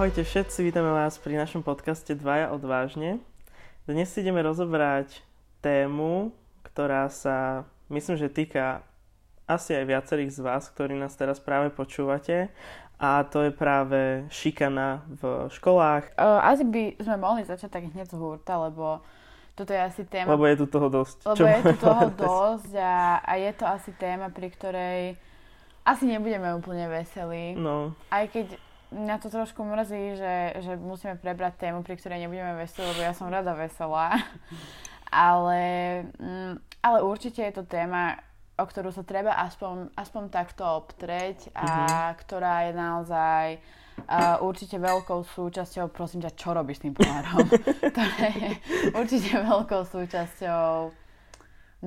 Ahojte všetci, vítame vás pri našom podcaste Dvaja odvážne. Dnes si ideme rozobrať tému, ktorá sa, myslím, že týka asi aj viacerých z vás, ktorí nás teraz práve počúvate. A to je práve šikana v školách. Asi by sme mohli začať tak hneď z hurta, lebo toto je asi téma... Lebo je tu toho dosť. Lebo je tu toho dosť a, a je to asi téma, pri ktorej asi nebudeme úplne veselí. No. Aj keď mňa to trošku mrzí, že, že musíme prebrať tému, pri ktorej nebudeme veselí, lebo ja som rada veselá. ale, mm, ale určite je to téma, o ktorú sa treba aspoň, aspoň takto obtreť a mm-hmm. ktorá je naozaj uh, určite veľkou súčasťou, prosím ťa, čo robíš s tým pohárom? to je určite veľkou súčasťou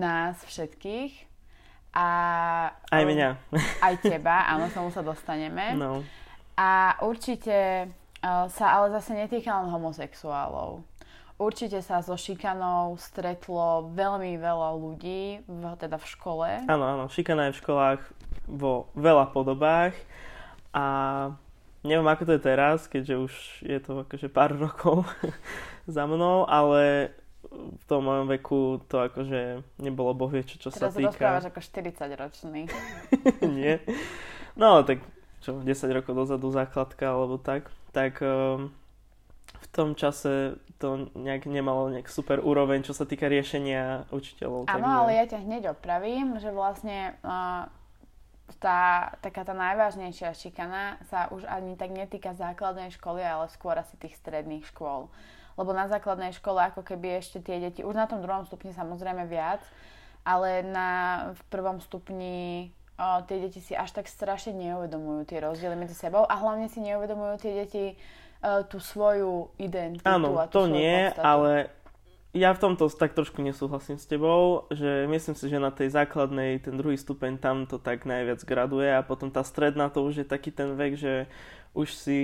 nás všetkých. A, aj mňa. Aj teba, áno, tomu sa dostaneme. No. A určite uh, sa ale zase netýka len homosexuálov. Určite sa so šikanou stretlo veľmi veľa ľudí, v, teda v škole. Áno, áno, šikana je v školách vo veľa podobách a neviem ako to je teraz, keďže už je to akože pár rokov za mnou, ale v tom mojom veku to akože nebolo bohvie čo, čo teraz sa týka. Teraz rozprávaš ako 40 ročný. Nie. No, tak čo, 10 rokov dozadu základka alebo tak, tak um, v tom čase to nejak nemalo nejak super úroveň, čo sa týka riešenia učiteľov. Áno, takže... ale ja ťa hneď opravím, že vlastne uh, tá, taká tá najvážnejšia šikana sa už ani tak netýka základnej školy, ale skôr asi tých stredných škôl. Lebo na základnej škole ako keby ešte tie deti, už na tom druhom stupni samozrejme viac, ale na, v prvom stupni o, tie deti si až tak strašne neuvedomujú tie rozdiely medzi sebou a hlavne si neuvedomujú tie deti o, tú svoju identitu. Áno, a tú to nie, podstatu. ale ja v tomto tak trošku nesúhlasím s tebou, že myslím si, že na tej základnej ten druhý stupeň tam to tak najviac graduje a potom tá stredná to už je taký ten vek, že už si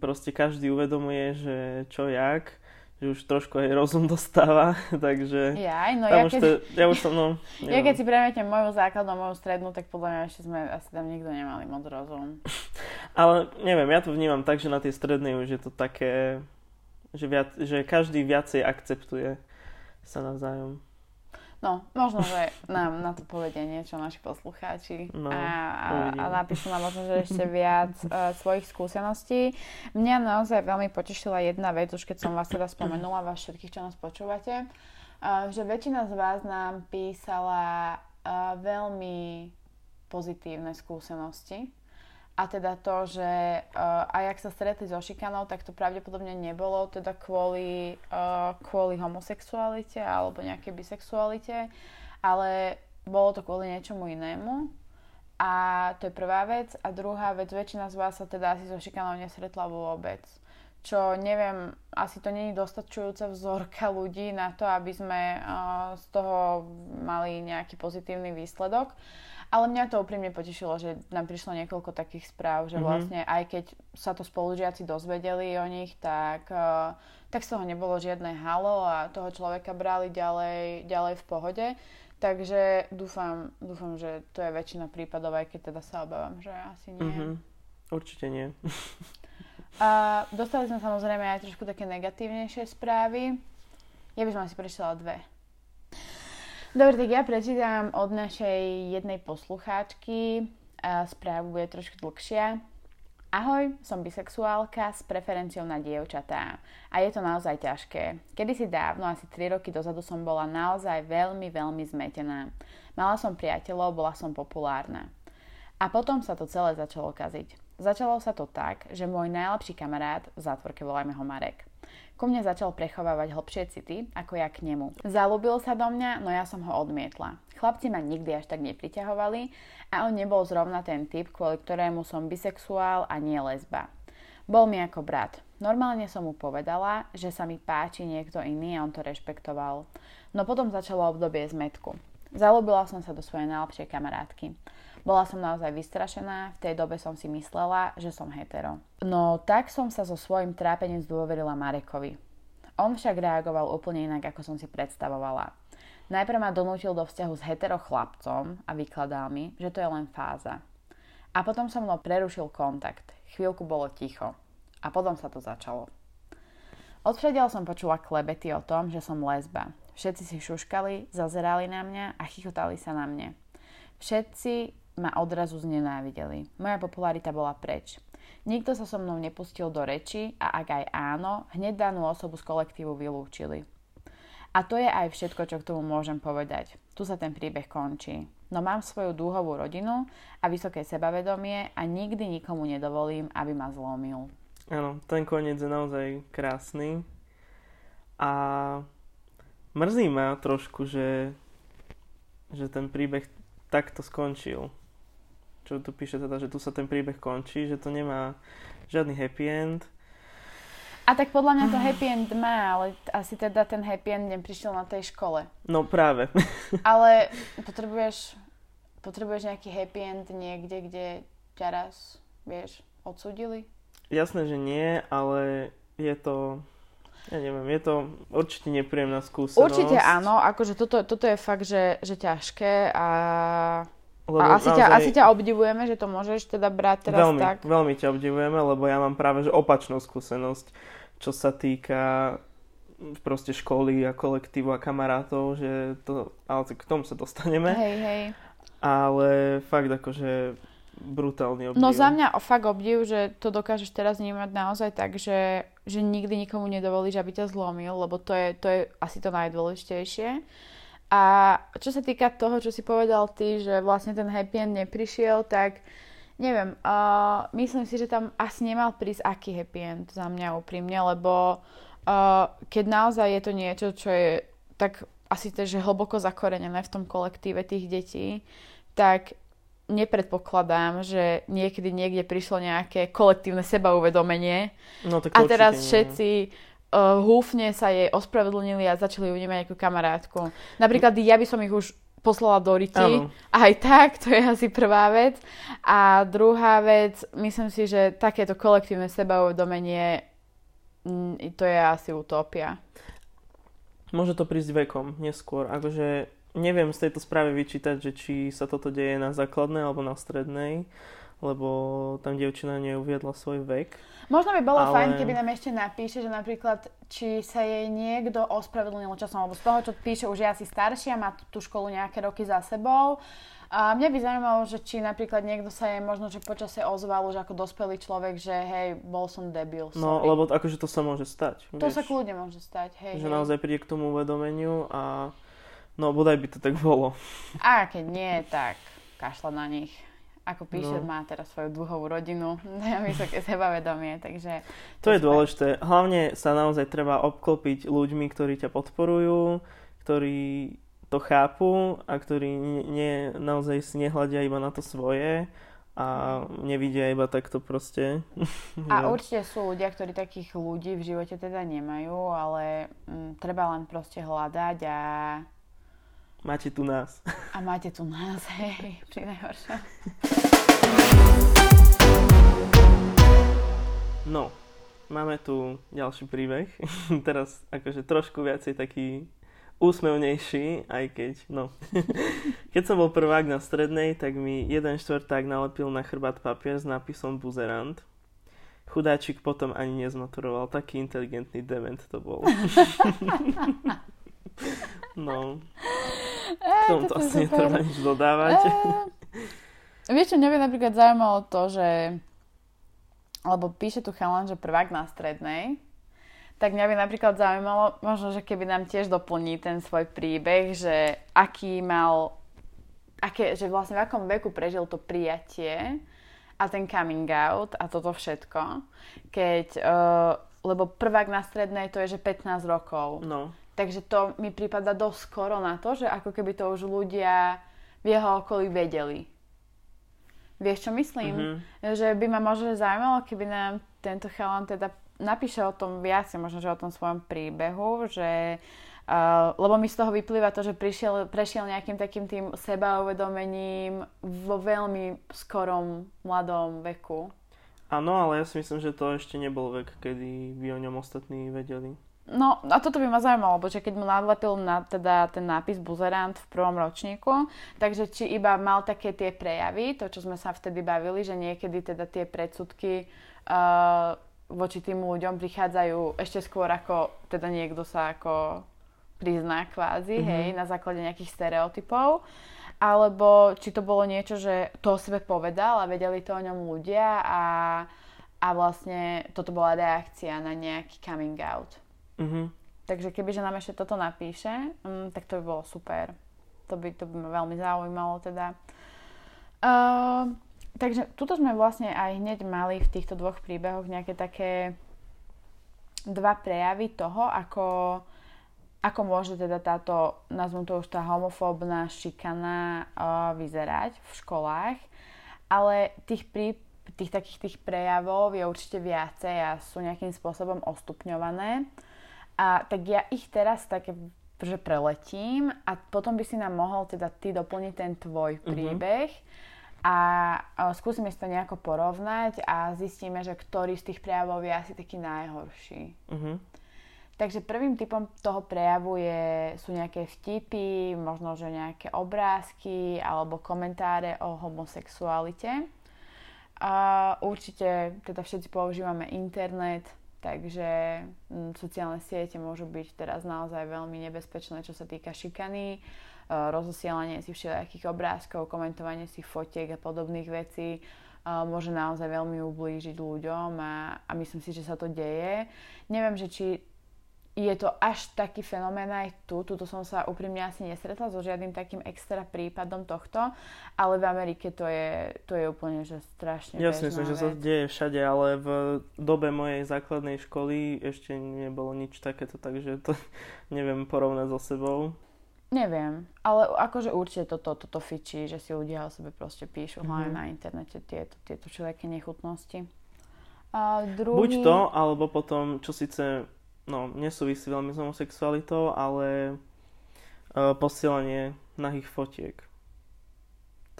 proste každý uvedomuje, že čo jak že už trošku aj rozum dostáva, takže... Ja, no ja, keď, to, ja už som, no... Ja keď si previete moju základnú, moju strednú, tak podľa mňa ešte sme asi tam nikto nemali moc rozum. Ale neviem, ja to vnímam tak, že na tej strednej už je to také, že, viac, že každý viacej akceptuje sa navzájom. No, možno, že nám na to povedia niečo naši poslucháči. No, a, a, a napíšu nám možno, že ešte viac uh, svojich skúseností. Mňa naozaj veľmi potešila jedna vec, už keď som vás teda spomenula, vás všetkých, čo nás počúvate, uh, že väčšina z vás nám písala uh, veľmi pozitívne skúsenosti a teda to, že uh, aj ak sa stretli so šikanou, tak to pravdepodobne nebolo teda kvôli, uh, kvôli homosexualite alebo nejakej bisexualite, ale bolo to kvôli niečomu inému. A to je prvá vec. A druhá vec, väčšina z vás sa teda asi so šikanou nesretla vôbec. Čo neviem, asi to není dostačujúca vzorka ľudí na to, aby sme uh, z toho mali nejaký pozitívny výsledok. Uh, ale mňa to úprimne potešilo, že nám prišlo niekoľko takých správ, že mm-hmm. vlastne aj keď sa to spolužiaci dozvedeli o nich, tak, uh, tak z toho nebolo žiadne halo a toho človeka brali ďalej, ďalej v pohode. Takže dúfam, dúfam, že to je väčšina prípadov, aj keď teda sa obávam, že asi nie. Mm-hmm. Určite nie. a dostali sme samozrejme aj trošku také negatívnejšie správy. Ja by som asi prečítala dve. Dobre, tak ja prečítam od našej jednej poslucháčky. Správu bude trošku dlhšia. Ahoj, som bisexuálka s preferenciou na dievčatá. A je to naozaj ťažké. Kedysi dávno, asi 3 roky dozadu som bola naozaj veľmi, veľmi zmetená. Mala som priateľov, bola som populárna. A potom sa to celé začalo kaziť. Začalo sa to tak, že môj najlepší kamarát, v zátvorke volajme ho Marek, ku mne začal prechovávať hlbšie city, ako ja k nemu. Zalúbil sa do mňa, no ja som ho odmietla. Chlapci ma nikdy až tak nepriťahovali a on nebol zrovna ten typ, kvôli ktorému som bisexuál a nie lesba. Bol mi ako brat. Normálne som mu povedala, že sa mi páči niekto iný a on to rešpektoval. No potom začalo obdobie zmetku. Zalúbila som sa do svojej najlepšej kamarátky. Bola som naozaj vystrašená, v tej dobe som si myslela, že som hetero. No tak som sa so svojím trápením zdôverila Marekovi. On však reagoval úplne inak, ako som si predstavovala. Najprv ma donútil do vzťahu s hetero chlapcom a vykladal mi, že to je len fáza. A potom so mnou prerušil kontakt. Chvíľku bolo ticho. A potom sa to začalo. Odvšadiaľ som počula klebety o tom, že som lesba. Všetci si šuškali, zazerali na mňa a chichotali sa na mne. Všetci ma odrazu znenávideli. Moja popularita bola preč. Nikto sa so mnou nepustil do reči a ak aj áno, hneď danú osobu z kolektívu vylúčili. A to je aj všetko, čo k tomu môžem povedať. Tu sa ten príbeh končí. No mám svoju dúhovú rodinu a vysoké sebavedomie a nikdy nikomu nedovolím, aby ma zlomil. Áno, ten koniec je naozaj krásny. A mrzí ma trošku, že, že ten príbeh takto skončil. Čo tu píše teda, že tu sa ten príbeh končí, že to nemá žiadny happy end. A tak podľa mňa to happy end má, ale asi teda ten happy end neprišiel na tej škole. No práve. ale potrebuješ, potrebuješ nejaký happy end niekde, kde ťa raz, vieš, odsudili? Jasné, že nie, ale je to, ja neviem, je to určite nepríjemná skúsenosť. Určite áno, akože toto, toto je fakt, že, že ťažké a... Lebo a asi, naozaj... ťa, asi ťa obdivujeme, že to môžeš teda brať teraz veľmi, tak. Veľmi ťa obdivujeme, lebo ja mám práve že opačnú skúsenosť, čo sa týka proste školy a kolektívu a kamarátov, že to, ale k tomu sa dostaneme. Hej, hej. Ale fakt akože brutálny obdiv. No za mňa fakt obdiv, že to dokážeš teraz vnímať naozaj tak, že, že nikdy nikomu nedovolíš, aby ťa zlomil, lebo to je, to je asi to najdôležitejšie. A čo sa týka toho, čo si povedal ty, že vlastne ten happy end neprišiel, tak neviem, uh, myslím si, že tam asi nemal prísť aký happy end za mňa úprimne, lebo uh, keď naozaj je to niečo, čo je tak asi to, že hlboko zakorenené v tom kolektíve tých detí, tak nepredpokladám, že niekedy niekde prišlo nejaké kolektívne sebauvedomenie no, tak a teraz nie. Uh, húfne sa jej ospravedlnili a začali ju vnímať ako kamarátku. Napríklad ja by som ich už poslala do Riti. Ano. Aj tak, to je asi prvá vec. A druhá vec, myslím si, že takéto kolektívne sebauvedomenie mm, to je asi utopia. Môže to prísť vekom, neskôr. Akože neviem z tejto správy vyčítať, že či sa toto deje na základnej alebo na strednej, lebo tam dievčina neuviedla svoj vek. Možno by bolo ale... fajn, keby nám ešte napíše, že napríklad, či sa jej niekto ospravedlnil časom, lebo z toho, čo píše, už je asi staršia, má tú školu nejaké roky za sebou. A mňa by zaujímalo, že či napríklad niekto sa jej možno, že počasie ozval už ako dospelý človek, že hej, bol som debil. No, sorry. No, lebo akože to sa môže stať. To vieš, sa kľudne môže stať, hej. Že hej. naozaj príde k tomu uvedomeniu a No, bodaj by to tak bolo. A keď nie, tak kašľa na nich. Ako píše, no. má teraz svoju dlhovú rodinu, vysoké sebavedomie, takže... To, to je dôležité. Hlavne sa naozaj treba obklopiť ľuďmi, ktorí ťa podporujú, ktorí to chápu a ktorí nie, naozaj si nehľadia iba na to svoje a nevidia iba takto proste. A určite sú ľudia, ktorí takých ľudí v živote teda nemajú, ale m, mm, treba len proste hľadať a Máte tu nás. A máte tu nás, hej, pri najhoršom. No, máme tu ďalší príbeh. Teraz akože trošku viacej taký úsmevnejší, aj keď, no. keď som bol prvák na strednej, tak mi jeden štvrták nalepil na chrbát papier s nápisom buzerant. Chudáčik potom ani nezmaturoval, taký inteligentný dement to bol. no. K tomu to asi netreba nič dodávať. E, vieš čo, mňa by napríklad zaujímalo to, že lebo píše tu chalan, že prvák na strednej, tak mňa by napríklad zaujímalo, možno, že keby nám tiež doplní ten svoj príbeh, že aký mal, aké, že vlastne v akom veku prežil to prijatie a ten coming out a toto všetko, keď, uh, lebo prvák na strednej to je, že 15 rokov. No. Takže to mi prípada dosť skoro na to, že ako keby to už ľudia v jeho okolí vedeli. Vieš, čo myslím? Mm-hmm. Že by ma možno zaujímalo, keby nám tento chalan teda napíše o tom viac, možno, že o tom svojom príbehu, že Uh, lebo mi z toho vyplýva to, že prišiel, prešiel nejakým takým tým sebauvedomením vo veľmi skorom mladom veku. Áno, ale ja si myslím, že to ešte nebol vek, kedy by o ňom ostatní vedeli. No a toto by ma zaujímalo, že keď mu nadlepil na, teda ten nápis buzerant v prvom ročníku, takže či iba mal také tie prejavy, to čo sme sa vtedy bavili, že niekedy teda tie predsudky uh, voči tým ľuďom prichádzajú ešte skôr ako teda niekto sa ako prizná kvázi, mm-hmm. hej, na základe nejakých stereotypov. Alebo či to bolo niečo, že to o sebe povedal a vedeli to o ňom ľudia a, a vlastne toto bola reakcia na nejaký coming out. Mm-hmm. Takže kebyže nám ešte toto napíše, um, tak to by bolo super. To by, to by ma veľmi zaujímalo teda. Uh, takže tuto sme vlastne aj hneď mali v týchto dvoch príbehoch nejaké také dva prejavy toho, ako, ako môže teda táto, nazvem to už tá homofóbna šikana uh, vyzerať v školách. Ale tých, prí, tých takých tých prejavov je určite viacej a sú nejakým spôsobom ostupňované. A tak ja ich teraz také že preletím a potom by si nám mohol teda ty doplniť ten tvoj mhm. príbeh. Uh-huh a skúsime si to nejako porovnať a zistíme, že ktorý z tých prejavov je asi taký najhorší. Uh-huh. Takže prvým typom toho prejavu je, sú nejaké vtipy, možno že nejaké obrázky alebo komentáre o homosexualite. A určite teda všetci používame internet, takže m, sociálne siete môžu byť teraz naozaj veľmi nebezpečné, čo sa týka šikany rozosielanie si všelijakých obrázkov, komentovanie si fotiek a podobných vecí môže naozaj veľmi ublížiť ľuďom a, a myslím si, že sa to deje. Neviem, že či je to až taký fenomén aj tu. Tuto som sa úprimne asi nestretla so žiadnym takým extra prípadom tohto, ale v Amerike to je, to je úplne že strašne Ja si myslím, že sa deje všade, ale v dobe mojej základnej školy ešte nebolo nič takéto, takže to neviem porovnať so sebou. Neviem, ale akože určite toto, toto fičí, že si ľudia o sebe proste píšu, mm-hmm. hlavne na internete tieto, tieto všelijaké nechutnosti. A druhý... Buď to, alebo potom, čo síce no, nesúvisí veľmi s homosexualitou, ale uh, posielanie nahých fotiek.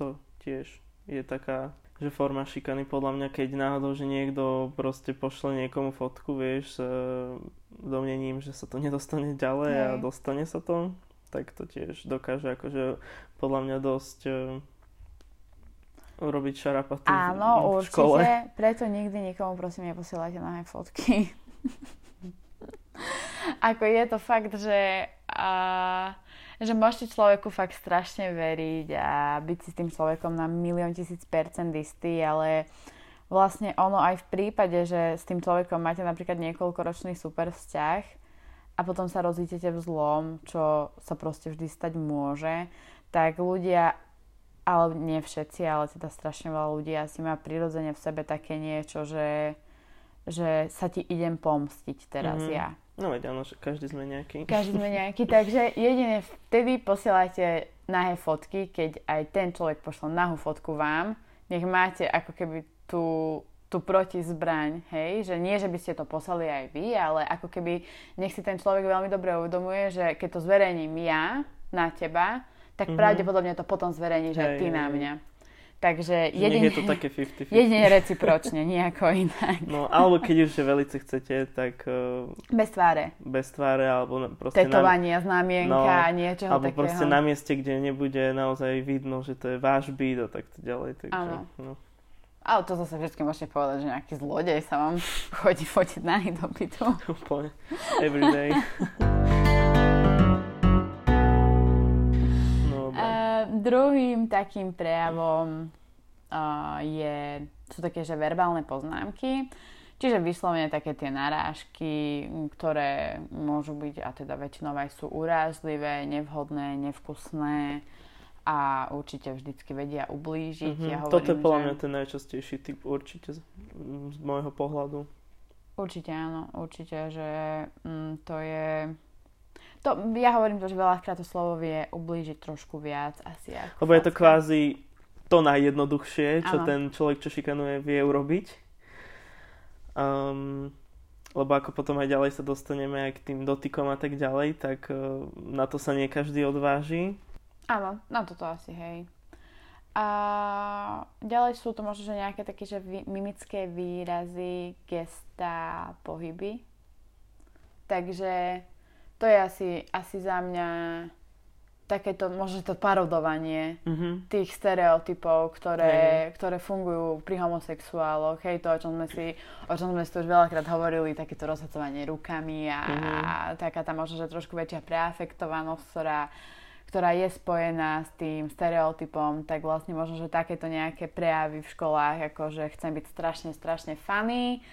To tiež je taká že forma šikany podľa mňa, keď náhodou, že niekto proste pošle niekomu fotku, vieš, s domnením, že sa to nedostane ďalej Hej. a dostane sa to, tak to tiež dokáže akože podľa mňa dosť uh, urobiť šarapatu Áno, v, v škole. určite, preto nikdy nikomu prosím neposielajte na fotky. Ako je to fakt, že, uh, že môžete človeku fakt strašne veriť a byť si s tým človekom na milión tisíc percent istý, ale vlastne ono aj v prípade, že s tým človekom máte napríklad niekoľkoročný super vzťah, a potom sa rozítete v zlom, čo sa proste vždy stať môže, tak ľudia, ale nie všetci, ale teda strašne veľa ľudí asi má prirodzene v sebe také niečo, že, že sa ti idem pomstiť teraz mm-hmm. ja. No veď áno, že každý sme nejaký. Každý sme nejaký, takže jedine vtedy posielajte nahé fotky, keď aj ten človek pošle nahú fotku vám, nech máte ako keby tú tú protizbraň, hej, že nie, že by ste to poslali aj vy, ale ako keby nech si ten človek veľmi dobre uvedomuje, že keď to zverejním ja na teba, tak mm-hmm. pravdepodobne to potom zverejníš aj ty na mňa. Takže jedine, je to také 50-50. jedine recipročne, nejako inak. No, alebo keď už velice chcete, tak... Uh, bez tváre. Bez tváre, alebo proste... Tetovania, na, znamienka, no, niečoho alebo takého. Alebo proste na mieste, kde nebude naozaj vidno, že to je váš byt a tak ďalej. Takže, Áno. No. Ale to zase vždy môžete povedať, že nejaký zlodej sa vám chodí fotiť na do bytu. Úplne. Every day. druhým takým prejavom uh, je, sú také, že verbálne poznámky. Čiže vyslovene také tie narážky, ktoré môžu byť, a teda väčšinou aj sú urážlivé, nevhodné, nevkusné, a určite vždycky vedia ublížiť. Mm-hmm. Ja hovorím, Toto je podľa mňa ten najčastejší typ určite z, z môjho pohľadu. Určite áno, určite, že mm, to je... To, ja hovorím to, že veľakrát to slovo vie ublížiť trošku viac asi ako Lebo je to kvázi to najjednoduchšie, čo ano. ten človek, čo šikanuje, vie urobiť. Um, lebo ako potom aj ďalej sa dostaneme aj k tým dotykom a tak ďalej, tak uh, na to sa nie každý odváži. Áno, na toto asi, hej. A ďalej sú to možno že nejaké také, že vy, mimické výrazy, gesta, pohyby. Takže to je asi, asi za mňa takéto, možno to parodovanie Mhm. tých stereotypov, ktoré, ktoré fungujú pri homosexuáloch. Hej, to, o čom sme si, o čom sme si už veľakrát hovorili, takéto rozhacovanie rukami a, Mhm. a taká tá možno, že trošku väčšia preafektovanosť, ktorá, ktorá je spojená s tým stereotypom, tak vlastne možno, že takéto nejaké prejavy v školách, ako že chcem byť strašne, strašne funny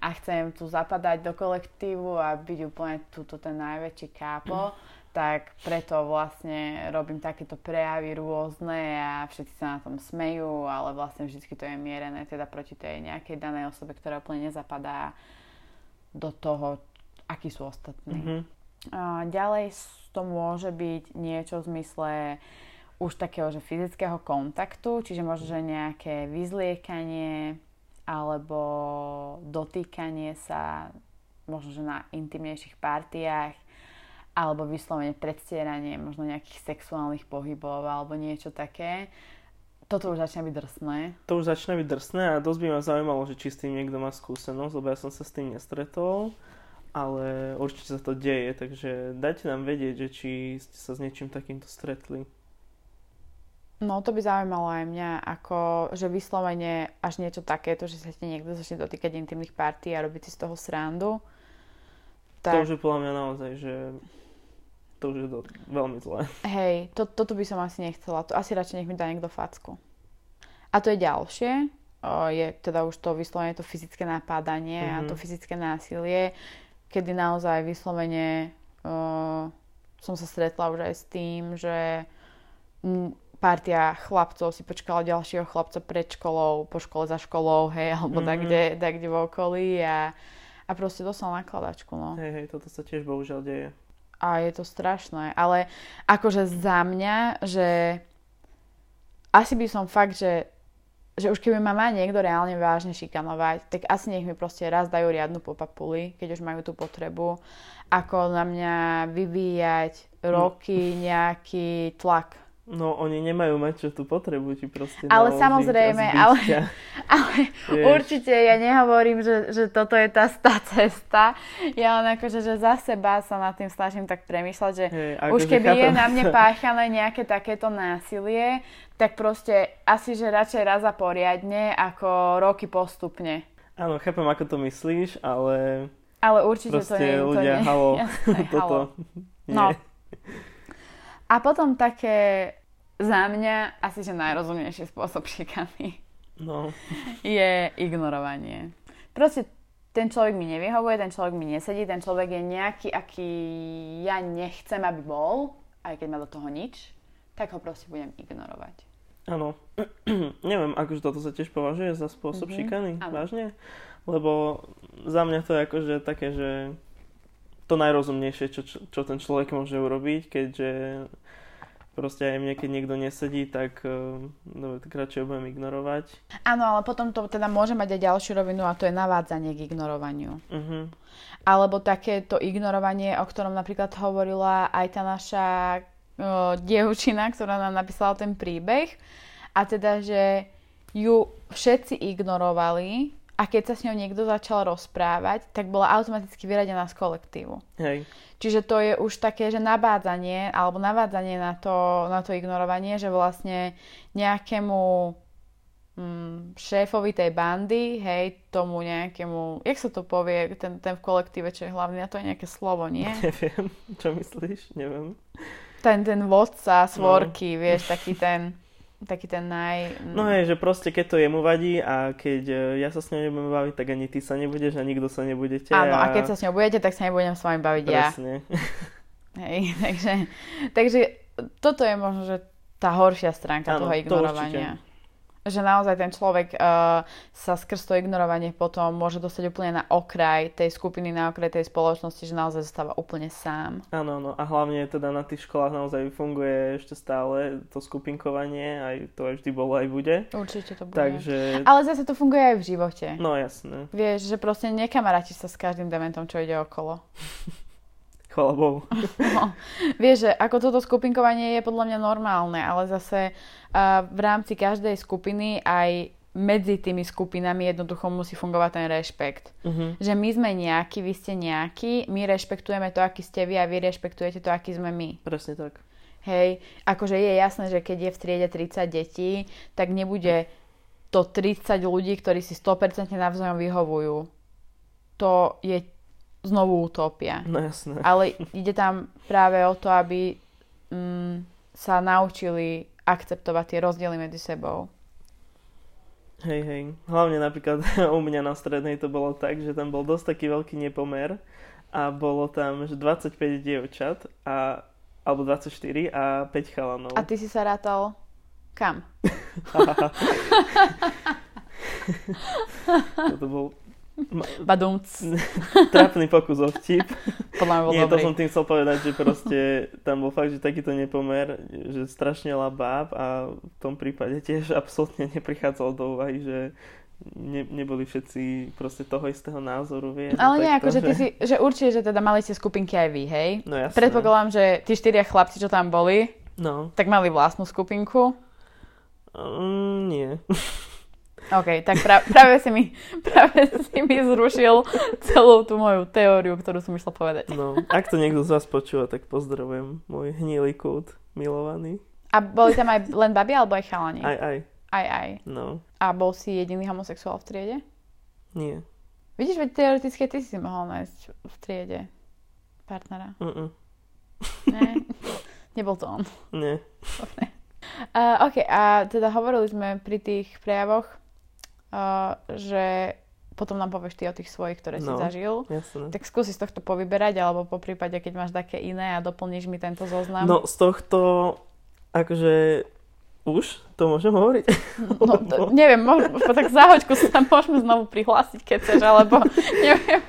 a chcem tu zapadať do kolektívu a byť úplne túto ten najväčší kápo, tak preto vlastne robím takéto prejavy rôzne a všetci sa na tom smejú, ale vlastne vždy to je mierené teda proti tej nejakej danej osobe, ktorá úplne nezapadá do toho, akí sú ostatní. Mhm. A ďalej to môže byť niečo v zmysle už takého, že fyzického kontaktu, čiže možno, že nejaké vyzliekanie alebo dotýkanie sa možno, že na intimnejších partiách alebo vyslovene predstieranie možno nejakých sexuálnych pohybov alebo niečo také. Toto už začína byť drsné. To už začína byť drsné a dosť by ma zaujímalo, že či s tým niekto má skúsenosť, lebo ja som sa s tým nestretol, ale určite sa to deje, takže dajte nám vedieť, že či ste sa s niečím takýmto stretli. No to by zaujímalo aj mňa, ako, že vyslovene až niečo takéto, že sa ti niekto začne dotýkať intimných partí a robiť si z toho srandu. To Tak, už je podľa mňa naozaj, že to už je to veľmi zlé. hej, to, toto by som asi nechcela. To asi radšej nech mi dá niekto facku. A to je ďalšie. O, je teda už to vyslovene to fyzické napádanie a Mhm. to fyzické násilie, kedy naozaj vyslovene o, som sa stretla už aj s tým, že partia chlapcov si počkala ďalšieho chlapca pred školou, po škole za školou, hej, alebo Mhm. tak, kde, tak, kde v okolí a, a proste dostal nakladačku, no. Hej, hej, toto sa tiež bohužiaľ deje. A je to strašné, ale akože za mňa, že asi by som fakt, že, že už keby ma má niekto reálne vážne šikanovať, tak asi nech mi proste raz dajú riadnu popapuli, keď už majú tú potrebu, ako na mňa vyvíjať roky nejaký tlak. No, oni nemajú mať čo tú potrebu, ti proste Ale samozrejme, ale-. Ale Vieš. určite ja nehovorím, že, že toto je tá, tá cesta. Ja len akože, že za seba sa nad tým snažím tak premýšľať, že Hej, Už akože keby je chápem. na mne páchané nejaké takéto násilie, tak proste asi, že radšej raz a poriadne, ako roky postupne. Áno, chápem, ako to myslíš, ale Ale určite to nie je to ľudia, nie. halo, Jasné, toto. No. A potom také za mňa asi, že najrozumnejší spôsob šikany No, je ignorovanie. Proste ten človek mi nevyhovuje, ten človek mi nesedí, ten človek je nejaký, aký ja nechcem, aby bol, aj keď má do toho nič, tak ho proste budem ignorovať. áno. Neviem, akože toto sa tiež považuje za spôsob Mhm, šikany, áno. vážne? Lebo za mňa to je akože také, že to najrozumnejšie, čo, čo, čo ten človek môže urobiť, keďže proste aj mne, keď niekto nesedí, tak uh, no, tak radšej ho budem ignorovať. Áno, ale potom to teda môže mať aj ďalšiu rovinu a to je navádzanie k ignorovaniu. Uh-huh. Alebo takéto ignorovanie, o ktorom napríklad hovorila aj tá naša o, dievčina, ktorá nám napísala ten príbeh. A teda, že ju všetci ignorovali a keď sa s ňou niekto začal rozprávať, tak bola automaticky vyradená z kolektívu. Hej, Čiže to je už také, že nabádzanie alebo navádzanie na to, na to ignorovanie, že vlastne nejakému mm, šéfovi tej bandy, hej, tomu nejakému, jak sa to povie, ten, ten v kolektíve, čo je hlavný, a to je nejaké slovo, nie? neviem, čo myslíš, neviem. Ten, ten vodca, svorky, vieš, taký ten, taký ten naj... No hej, že proste keď to jemu vadí a keď e, ja sa s ňou nebudem baviť, tak ani ty sa nebudeš a nikto sa nebudete. Áno, a keď sa s ňou budete, tak sa nebudem s vami baviť ja. Presne. Hej, takže, takže toto je možno, že tá horšia stránka Áno, toho to ignorovania. Že naozaj ten človek uh, sa skrz to ignorovanie potom môže dostať úplne na okraj tej skupiny, na okraj tej spoločnosti, že naozaj zostáva úplne sám. Áno, no a hlavne teda na tých školách naozaj funguje ešte stále to skupinkovanie, aj to aj vždy bolo, aj bude. Určite to bude. Takže, Ale zase to funguje aj v živote. no jasné, Vieš, že proste nekamarátiš sa s každým dementom, čo ide okolo. chvala Bohu. No, vieš, že ako toto skupinkovanie je podľa mňa normálne, ale zase uh, v rámci každej skupiny aj medzi tými skupinami jednoducho musí fungovať ten rešpekt. Mhm. Že my sme nejakí, vy ste nejakí, my rešpektujeme to, aký ste vy a vy rešpektujete to, aký sme my. Presne tak. Hej, akože je jasné, že keď je v triede 30 detí, tak nebude to 30 ľudí, ktorí si 100% navzájom vyhovujú. To je znovu utopia. No jasné. Ale ide tam práve o to, aby mm, sa naučili akceptovať tie rozdiely medzi sebou. Hej, hej. Hlavne napríklad u mňa na strednej to bolo tak, že tam bol dosť taký veľký nepomer a bolo tam že 25 dievčat a, alebo 24 a 5 chalanov. A ty si sa rátal kam? to bol Badumc. Trápny pokus o vtip. Podľa mňa bol Nie, dobrý. to som tým chcel povedať, že proste tam bol fakt, že takýto nepomer, že strašne veľa báb a v tom prípade tiež absolútne neprichádzalo do úvahy, že ne, neboli všetci proste toho istého názoru, vieš. Ale nie, akože ty si, že určite, že teda mali ste skupinky aj vy, hej? No jasné. Predpokladám, že tí štyria chlapci, čo tam boli, No, tak mali vlastnú skupinku. mm, nie. OK, tak pra- práve, si mi, práve si mi zrušil celú tú moju teóriu, ktorú som išla povedať. No, ak to niekto z vás počúva, tak pozdravujem môj hnilý kút, milovaný. A boli tam aj len babi alebo aj chalani? Aj, aj, Aj, aj. no, A bol si jediný homosexuál v triede? nie. Vidíš, veď teoreticky ty si mohol nájsť v triede partnera. Mm-mm. Ne? Nebol to on. Nie. Uh, OK, a teda hovorili sme pri tých prejavoch, uh, že potom nám povieš ty o tých svojich, ktoré si No. zažil. Jasné. Tak skúsi z tohto povyberať, alebo po prípade, keď máš také iné a doplníš mi tento zoznam. No, z tohto, akože, už to môžem hovoriť? No, to, neviem, možno, tak za hoďku sa môžeme znovu prihlásiť, keď chceš, alebo neviem.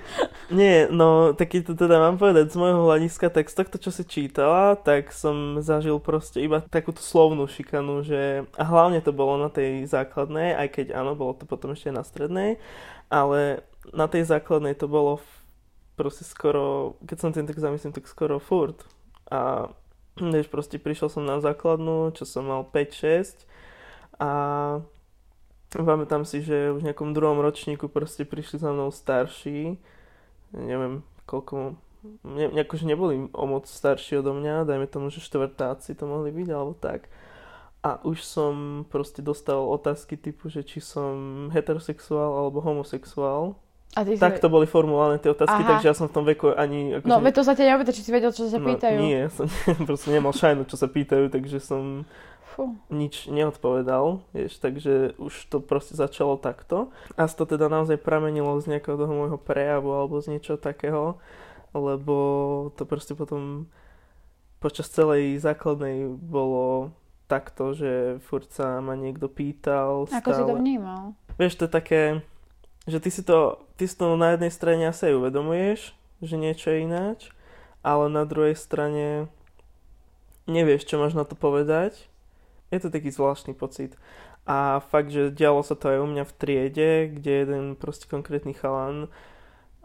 Nie, no, tak keď to teda mám povedať z môjho hľadiska, tak z tohto, čo si čítala, tak som zažil proste iba takúto slovnú šikanu, že a hlavne to bolo na tej základnej, aj keď áno, bolo to potom ešte na strednej, ale na tej základnej to bolo proste skoro, keď som tým tak zamyslím, tak skoro furt. A vieš, proste prišiel som na základnú, čo som mal 5-6 a pamätám si, že už v nejakom druhom ročníku proste prišli za mnou starší, neviem koľko, ne, akože neboli o moc starší odo mňa, dajme tomu, že štvrtáci to mohli byť, alebo tak. A už som proste dostal otázky typu, že či som heterosexuál alebo homosexuál. A ty si... Tak to boli formulované tie otázky, Aha. takže ja som v tom veku ani... Akože, No, veď to sa ťa neopýta, či si vedel, čo sa pýtajú. No, nie, som proste nemal šajnu, čo sa pýtajú, takže som Fú. nič neodpovedal, vieš, takže už to proste začalo takto. A to teda naozaj pramenilo z nejakého toho môjho prejavu alebo z niečoho takého, lebo to proste potom počas celej základnej bolo takto, že furt sa ma niekto pýtal. Ako si to stále. vnímal? Vieš, to je také, že ty si to, ty si to na jednej strane asi aj uvedomuješ, že niečo je ináč, ale na druhej strane nevieš, čo máš na to povedať. Je to taký zvláštny pocit. A fakt, že dialo sa to aj u mňa v triede, kde jeden proste konkrétny chalan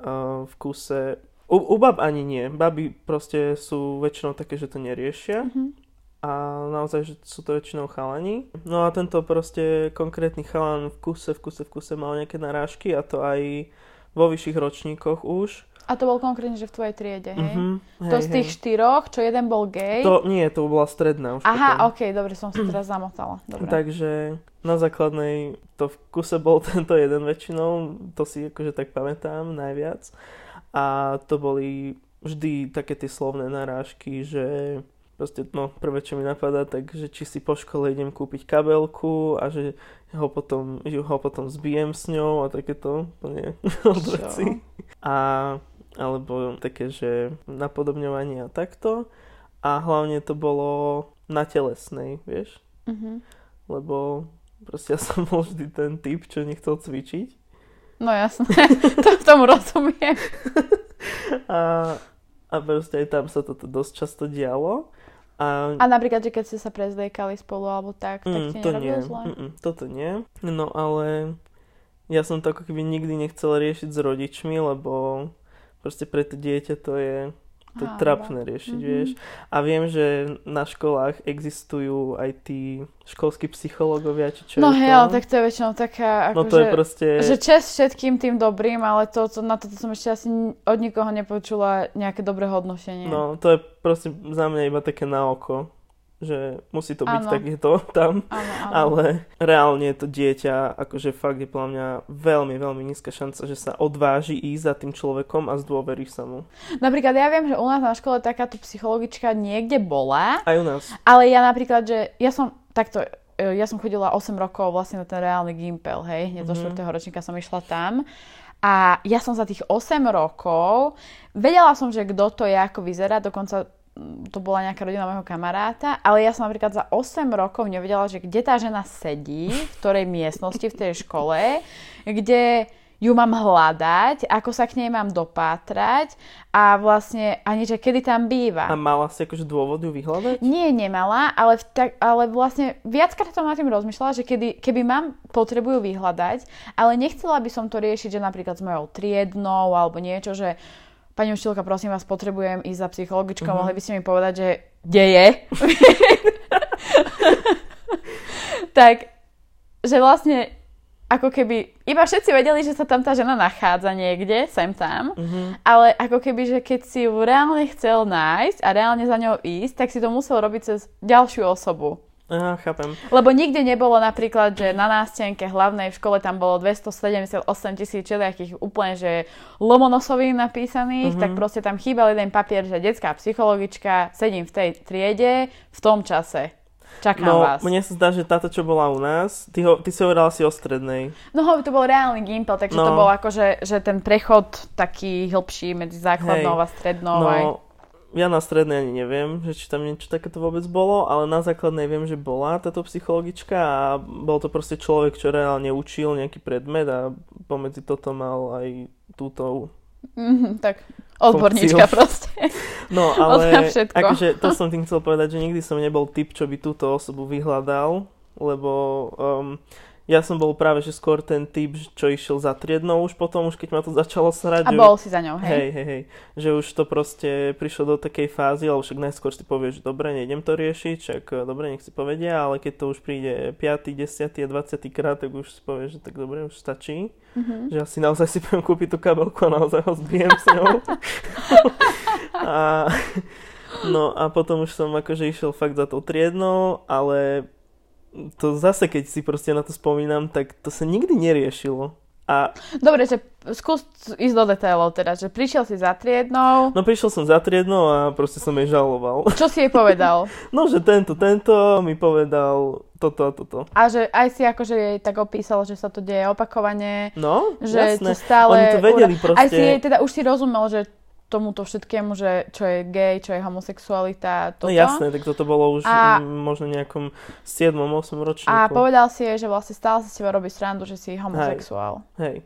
uh, v kuse... U, u bab ani nie. Baby proste sú väčšinou také, že to neriešia Mhm. A naozaj, že sú to väčšinou chalani. No a tento proste konkrétny chalan v kuse, v kuse, v kuse mal nejaké narážky a to aj vo vyšších ročníkoch už. A to bol konkrétne, že v tvojej triede, hej? Mhm, To hej, z tých hej. štyroch, čo jeden bol gay. To, nie, to bola stredná už Aha, potom. ok, dobre, som sa teraz zamotala. Dobre. Takže na základnej to v kuse bol tento jeden väčšinou, to si akože tak pamätám najviac. A to boli vždy také tie slovné narážky, že proste, no, prvé, čo mi napadá, tak, že či si po škole idem kúpiť kabelku a že ho potom, že ho potom zbijem s ňou a takéto úplne veci. A alebo také, že napodobňovanie a takto. A hlavne to bolo na telesnej, vieš? Mhm. Lebo proste ja som bol vždy ten typ, čo nechcel cvičiť. No jasné, to tomu rozumiem. A, a proste aj tam sa toto dosť často dialo. A, A napríklad, že keď ste sa prezliekali spolu alebo tak, tak mm, ti to nie, zle? mm, toto nie. No ale ja som to ako keby nikdy nechcel riešiť s rodičmi, lebo proste pre to dieťa to je to Hanba. trapné riešiť, Mhm. vieš. A viem, že na školách existujú aj tí školskí psychológovia, či čo No hej, ale tak to je väčšinou taká, No ako to je že, proste... že čest všetkým tým dobrým, ale to, to, na toto som ešte asi od nikoho nepočula nejaké dobré hodnotenie. No, to je proste za mňa iba také na oko. Že musí to byť Áno. takéto tam, Áno, áno. ale reálne to dieťa, akože fakt je podľa mňa veľmi, veľmi nízka šanca, že sa odváži ísť za tým človekom a zdôverí sa mu. Napríklad ja viem, že u nás na škole takáto psychologička niekde bola, Aj u nás. ale ja napríklad, že ja som takto, e, ja som chodila 8 rokov vlastne na ten reálny Gimpel, hej, hneď do Mhm. 4. ročníka som išla tam. A ja som za tých 8 rokov, vedela som, že kto to je, ako vyzerá, dokonca to bola nejaká rodina môjho kamaráta, ale ja som napríklad za 8 rokov nevedela, že kde tá žena sedí, v ktorej miestnosti v tej škole, kde ju mám hľadať, ako sa k nej mám dopátrať a vlastne ani, že kedy tam býva. A mala si akože dôvod ju vyhľadať? Nie, nemala, ale, tak, ale vlastne viackrát som nad tým rozmýšľala, že kedy, keby mám potrebujú vyhľadať, ale nechcela by som to riešiť, že napríklad s mojou triednou alebo niečo, že pani učiteľka, prosím vás, potrebujem ísť za psychologičkou, Mhm. mohli by ste mi povedať, že kde je? tak, že vlastne ako keby iba všetci vedeli, že sa tam tá žena nachádza niekde, sem tam, Mhm. ale ako keby, že keď si ju reálne chcel nájsť a reálne za ňou ísť, tak si to musel robiť cez ďalšiu osobu. Aha, chápem. Lebo nikde nebolo napríklad, že na nástenke hlavnej v škole tam bolo 278 tisíc všelijakých úplne, že lomonosovým napísaných, tak proste tam chýbal jeden papier, že detská psychologička, sedím v tej triede v tom čase. Čakám No, vás. mne sa zdá, že táto, čo bola u nás, ty, ho, ty si hovorila asi o strednej. No to bol reálny gimpel, takže to No. bol akože že ten prechod taký hĺbší medzi základnou Hej. a strednou. No, aj. Ja na strednej ani neviem, že či tam niečo takéto vôbec bolo, ale na základnej viem, že bola táto psychologička a bol to proste človek, čo reálne učil nejaký predmet a pomedzi toto mal aj túto Mhm, tak odborníčka Funkciu. proste. No, ale akože to som tým chcel povedať, že nikdy som nebol typ, čo by túto osobu vyhľadal, lebo um, ja som bol práve, že skôr ten typ, čo išiel za triednou už potom, už keď ma to začalo srať. A že bol si za ňou, hej? Hej, hej, hej. Že už to proste prišlo do takej fázy, ale však najskôr si povieš, že dobre, nejdem to riešiť, však e, dobre, nech si povedia, ale keď to už príde 5., 10. a 20. krát, tak už si povieš, že tak dobre, už stačí. Mhm. Že asi naozaj si poviem kúpiť tú kabelku a naozaj ho zbijem s ňou. a, no a potom už som akože išiel fakt za tou triednou, ale to zase, keď si proste na to spomínam, tak to sa nikdy neriešilo. A Dobre, že skús ísť do detailov teda, že prišiel si za triednou, No prišiel som za triednou a proste som jej žaloval. čo si jej povedal? No, že tento, tento mi povedal toto a toto. A že aj si akože jej tak opísal, že sa to deje opakovane, No, že jasné. to stále... Oni to vedeli ura- Aj proste. si jej teda, už si rozumel, že tomuto všetkému, že čo je gay, čo je homosexualita, No toto. jasné, tak toto bolo už A- možno nejakom 7 8 ročníku. A povedal si jej, že vlastne stále si s teba robí srandu, že si homosexuál. Hej.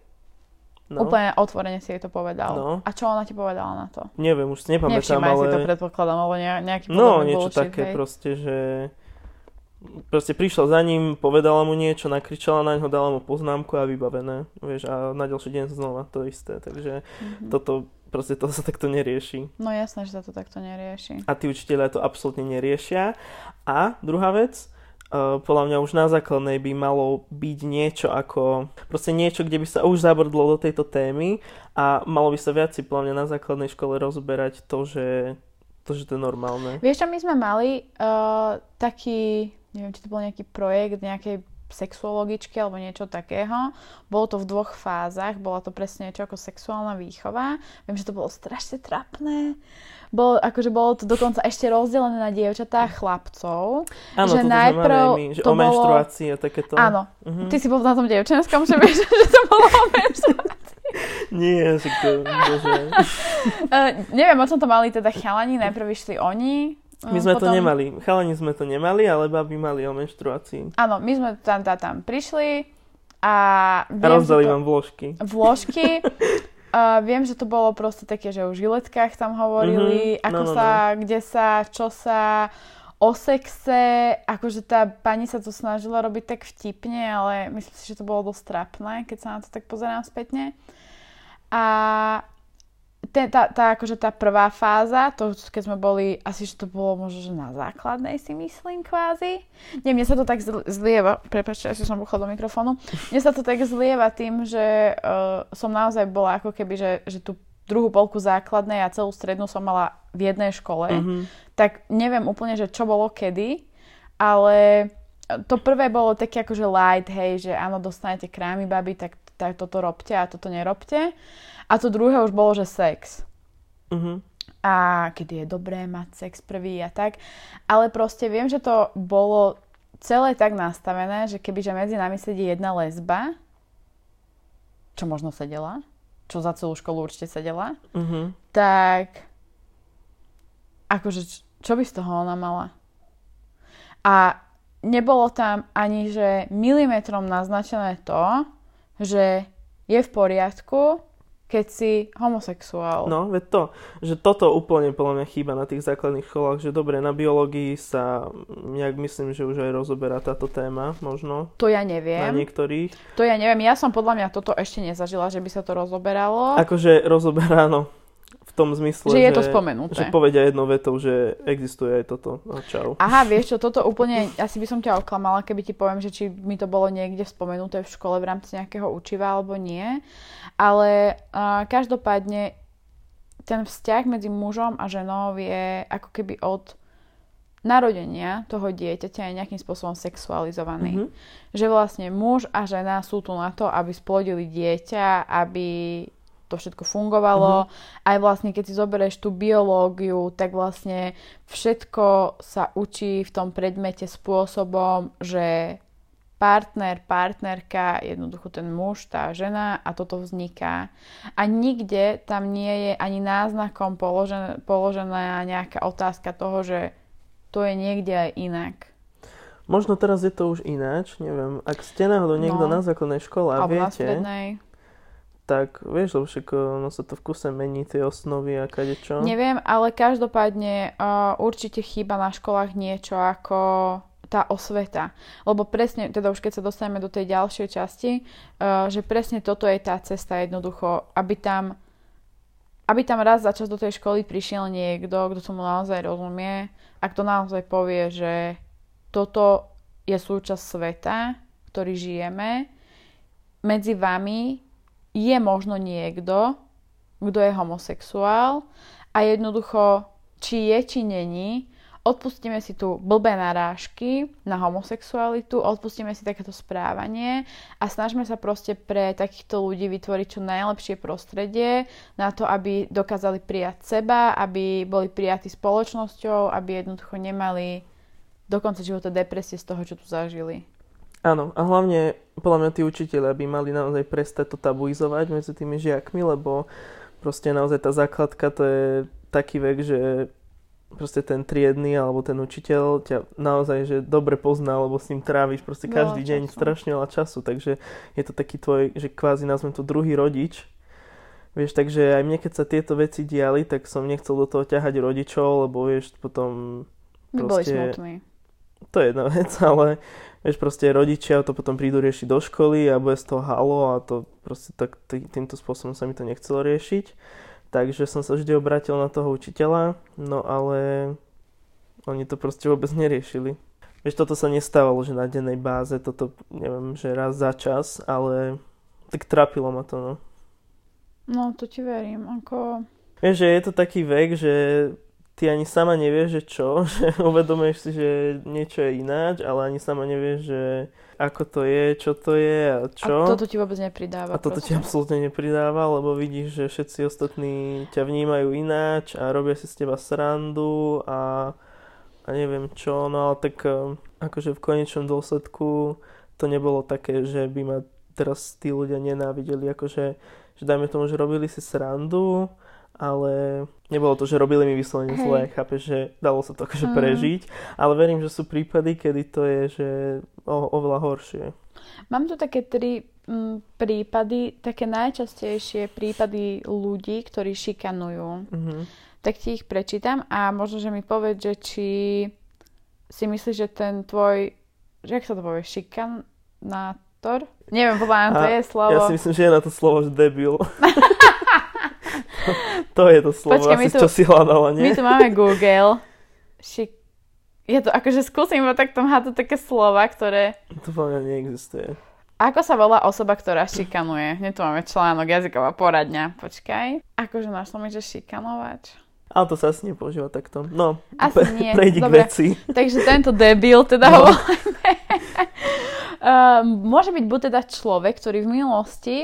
No, Úplne otvorene si jej to povedal. No. A čo ona ti povedala na to? neviem, už si nepamätám, Nevšímaj ale... si to predpokladám, alebo ne- nejaký No, niečo bullshit, také hej. proste, že... Proste prišla za ním, povedala mu niečo, nakričala na ňo, dala mu poznámku a vybavené. Vieš, a na ďalší deň znova to isté. Takže Mhm. toto, proste to sa takto nerieši. No jasné, že sa to takto nerieši. a tí učiteľia to absolútne neriešia. A druhá vec, uh, podľa mňa už na základnej by malo byť niečo ako, proste niečo, kde by sa už zabrdlo do tejto témy a malo by sa viac si podľa mňa na základnej škole rozberať to, že to, že to je normálne. Vieš, čo my sme mali uh, taký, neviem, či to bol nejaký projekt nejakej sexuologičky alebo niečo takého. Bolo to v dvoch fázach, bola to presne niečo ako sexuálna výchova. Viem, že to bolo strašne trapné. Bolo, akože bolo to dokonca ešte rozdelené na dievčatá a chlapcov. Áno, že toto najprv my, že to o menštruácii a takéto. Áno, Mhm. ty si bol na tom dievčenskom, že vieš, že to bolo o menštruácii. Nie, že to. Uh, neviem, o čom to mali teda chalani, najprv išli oni. Uh, My sme to potom- nemali. Chalani sme to nemali, ale baby mali o menštruácii. Áno, my sme tam, tam, tam prišli a A viem, rozdali že to, vám vložky. vložky. A viem, že to bolo proste také, že o žiletkách tam hovorili, Mhm, ako no, no, sa, kde sa, čo sa, o sexe, akože tá pani sa to snažila robiť tak vtipne, ale myslím si, že to bolo dosť trapné, keď sa na to tak pozerám spätne. A ten, tá, tá, akože tá prvá fáza, to keď sme boli, asi že to bolo možno, že na základnej si myslím kvázi. Nie, mne sa to tak zl- zlieva, prepáčte, asi som buchla do mikrofónu. Mne sa to tak zlieva tým, že uh, som naozaj bola ako keby, že, že tú druhú polku základnej a celú strednú som mala v jednej škole, Mhm. tak neviem úplne, že čo bolo kedy, ale to prvé bolo také akože light, hej, že áno, dostanete krámy, baby, tak, tak toto robte a toto nerobte. A to druhé už bolo, že sex. Mhm. A kedy je dobré mať sex prvý a tak. Ale proste viem, že to bolo celé tak nastavené, že kebyže medzi nami sedí jedna lesba, čo možno sedela, čo za celú školu určite sedela, Mhm. tak akože čo by z toho ona mala? A nebolo tam ani, že milimetrom naznačené to, že je v poriadku, keď si homosexuál. No, veď to, že toto úplne podľa mňa chýba na tých základných školách, že dobre, na biológii sa nejak myslím, že už aj rozoberá táto téma, možno, To ja na neviem. niektorých. To ja neviem. Ja som podľa mňa toto ešte nezažila, že by sa to rozoberalo. Akože rozoberá, no, tom zmysle, že je to spomenuté. že povedia jednou vetou, že existuje aj toto. No, čau. Aha, vieš čo, toto úplne, asi by som ťa oklamala, keby ti poviem, že či mi to bolo niekde spomenuté v škole v rámci nejakého učiva alebo nie. Ale uh, každopádne ten vzťah medzi mužom a ženou je ako keby od narodenia toho dieťaťa je nejakým spôsobom sexualizovaný. Mhm. Že vlastne muž a žena sú tu na to, aby splodili dieťa, aby to všetko fungovalo. Aj vlastne, keď si zoberieš tú biológiu, tak vlastne všetko sa učí v tom predmete spôsobom, že partner, partnerka, jednoducho ten muž, tá žena a toto vzniká. A nikde tam nie je ani náznakom položené, položená nejaká otázka toho, že to je niekde aj inak. Možno teraz je to už ináč, neviem. Ak ste náhodou niekto No. na základnej škole a Alebo na viete, strednej. Tak vieš, lebo však no, sa to v kuse mení, tie osnovy a kadečo. Neviem, ale každopádne uh, určite chýba na školách niečo ako tá osveta. Lebo presne, teda už keď sa dostaneme do tej ďalšej časti, uh, že presne toto je tá cesta jednoducho, aby tam aby tam raz za čas do tej školy prišiel niekto, kto tomu naozaj rozumie a kto naozaj povie, že toto je súčasť sveta, ktorý žijeme. Medzi vami je možno niekto, kto je homosexuál a jednoducho, či je, či není, odpustíme si tu blbé narážky na homosexualitu, odpustíme si takéto správanie a snažme sa proste pre takýchto ľudí vytvoriť čo najlepšie prostredie na to, aby dokázali prijať seba, aby boli prijatí spoločnosťou, aby jednoducho nemali do konca života depresie z toho, čo tu zažili. Áno, a hlavne podľa mňa tí učiteľia by mali naozaj prestať to tabuizovať medzi tými žiakmi, lebo proste naozaj tá základka to je taký vek, že proste ten triedny alebo ten učiteľ ťa naozaj že dobre pozná, lebo s ním tráviš proste Veľa každý deň času. strašne veľa času, takže je to taký tvoj, že kvázi nazvem to druhý rodič. Vieš, takže aj mne, keď sa tieto veci diali, tak som nechcel do toho ťahať rodičov, lebo vieš, potom My boli Proste- smutní. to je jedna vec, ale vieš, proste rodičia to potom prídu riešiť do školy a bude z toho halo a to proste tak tý- týmto spôsobom sa mi to nechcelo riešiť. Takže som sa vždy obratil na toho učiteľa, no ale oni to proste vôbec neriešili. Vieš, toto sa nestávalo, že na dennej báze, toto neviem, že raz za čas, ale tak trápilo ma to, no. No, to ti verím. Ako... Vieš, že je to taký vek, že ty ani sama nevieš, že čo, že uvedomuješ si, že niečo je ináč, ale ani sama nevieš, že ako to je, čo to je a čo. A toto ti vôbec nepridáva. A toto ti proste. absolútne nepridáva, lebo vidíš, že všetci ostatní ťa vnímajú ináč a robia si z teba srandu a, a neviem čo, no ale tak um, akože v konečnom dôsledku to nebolo také, že by ma teraz tí ľudia nenávideli, akože že dajme tomu, že robili si srandu, ale nebolo to, že robili mi vyslovene Hej. zle, chápeš, že dalo sa to akože Mm. prežiť, ale verím, že sú prípady, kedy to je, že o, oveľa horšie. Mám tu také tri mm, prípady, také najčastejšie prípady ľudí, ktorí šikanujú. Mhm. Tak ti ich prečítam a možno, že mi povedz, že či si myslíš, že ten tvoj, že jak sa to povie, šikanátor? Neviem, podľa mňa to je slovo. Ja si myslím, že je na to slovo, že debil. to, je to slovo, Počkaj, my asi tu- čo si hľadala, nie? My tu máme Google. Šik... Je to akože skúsim iba takto hádať také slova, ktoré... To podľa mňa neexistuje. Ako sa volá osoba, ktorá šikanuje? Nie tu máme článok, jazyková poradňa. Počkaj. Akože máš mi, že šikanovač? Ale to sa asi nepoužíva takto. No, Asi nie. prejdi k Dobre. veci. Takže tento debil teda No. no. uh, môže byť buď teda človek, ktorý v minulosti